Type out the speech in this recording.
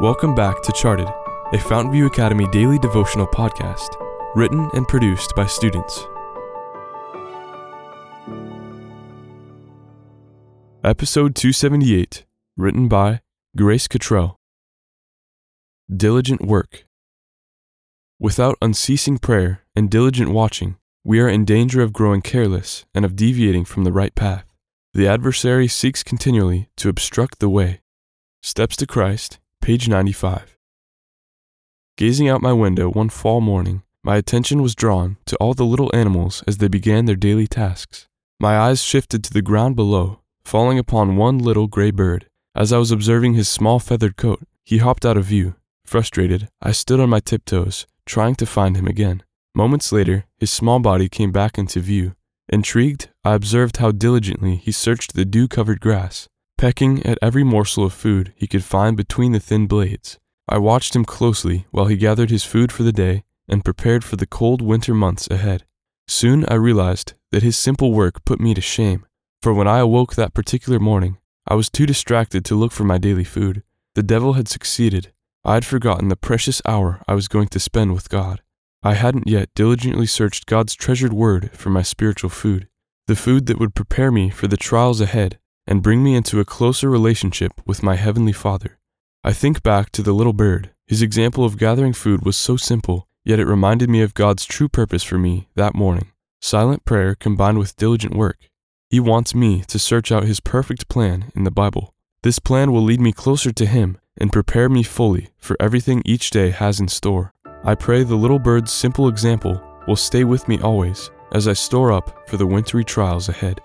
Welcome back to Charted, a Fountainview Academy daily devotional podcast, written and produced by students. Episode 278, written by Grace Cottrell. Diligent work. Without unceasing prayer and diligent watching, we are in danger of growing careless and of deviating from the right path. The adversary seeks continually to obstruct the way. Steps to Christ, Page 95. Gazing out my window one fall morning, my attention was drawn to all the little animals as they began their daily tasks. My eyes shifted to the ground below, falling upon one little gray bird. As I was observing his small feathered coat, he hopped out of view. Frustrated, I stood on my tiptoes, trying to find him again. Moments later, his small body came back into view. Intrigued, I observed how diligently he searched the dew covered grass pecking at every morsel of food he could find between the thin blades. I watched him closely while he gathered his food for the day and prepared for the cold winter months ahead. Soon I realized that his simple work put me to shame, for when I awoke that particular morning, I was too distracted to look for my daily food. The devil had succeeded. I had forgotten the precious hour I was going to spend with God. I hadn't yet diligently searched God's treasured word for my spiritual food, the food that would prepare me for the trials ahead and bring me into a closer relationship with my Heavenly Father. I think back to the little bird. His example of gathering food was so simple, yet it reminded me of God's true purpose for me that morning. Silent prayer combined with diligent work. He wants me to search out His perfect plan in the Bible. This plan will lead me closer to Him and prepare me fully for everything each day has in store. I pray the little bird's simple example will stay with me always as I store up for the wintry trials ahead.